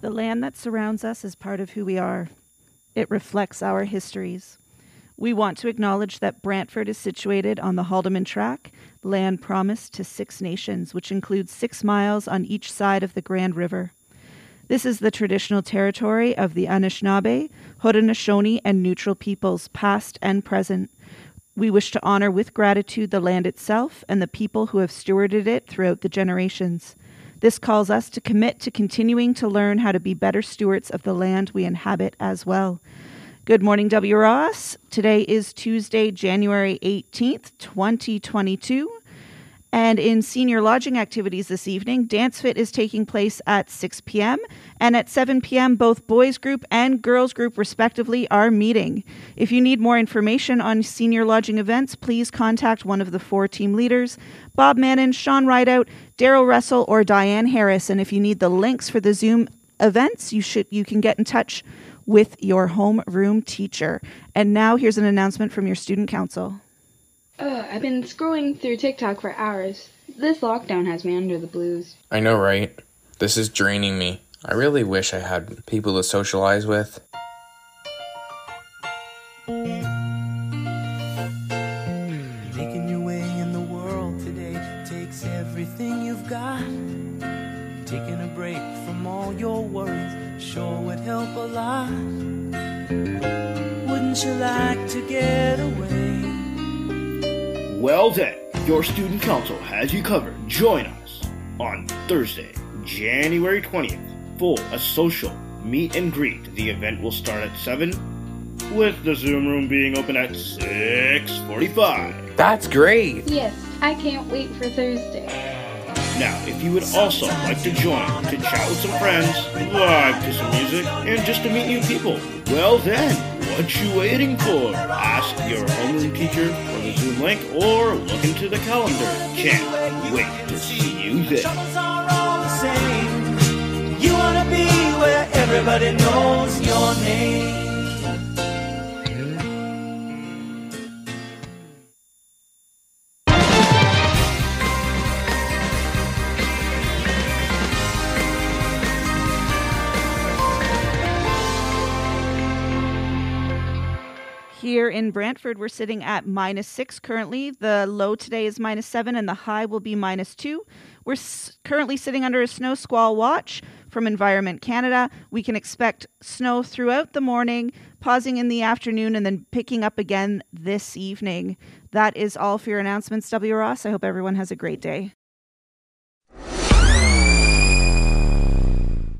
The land that surrounds us is part of who we are. It reflects our histories. We want to acknowledge that Brantford is situated on the Haldimand Tract, land promised to six nations, which includes six miles on each side of the Grand River. This is the traditional territory of the Anishinaabe, Haudenosaunee, and neutral peoples, past and present. We wish to honor with gratitude the land itself and the people who have stewarded it throughout the generations. This calls us to commit to continuing to learn how to be better stewards of the land we inhabit as well. Good morning, W. Ross. Today is Tuesday, January 18th, 2022. And in senior lodging activities this evening, Dance Fit is taking place at 6 p.m. And at 7 p.m., both boys group and girls group, respectively, are meeting. If you need more information on senior lodging events, please contact one of the four team leaders Bob Mannon, Sean Rideout, Daryl Russell, or Diane Harris. And if you need the links for the Zoom events, you should you can get in touch with your homeroom teacher. And now here's an announcement from your student council. Ugh, I've been scrolling through TikTok for hours. This lockdown has me under the blues. I know, right? This is draining me. I really wish I had people to socialize with. Making your way in the world today takes everything you've got. Taking a break from all your worries sure would help a lot. Wouldn't you like to get away? Well then, your student council has you covered. Join us on Thursday, January 20th for a social meet and greet. The event will start at 7 with the Zoom room being open at 6:45. That's great! Yes, I can't wait for Thursday. Now, if you would also like to join to chat with some friends, vibe to some music, and just to meet new people, well then, what you waiting for? Ask your homeroom teacher for the Zoom link or look into the calendar. Can't wait to see you there. You wanna be where everybody knows your Here in Brantford, we're sitting at minus six currently. The low today is minus seven, and the high will be minus two. We're s- currently sitting under a snow squall watch from Environment Canada. We can expect snow throughout the morning, pausing in the afternoon, and then picking up again this evening. That is all for your announcements, W. Ross. I hope everyone has a great day.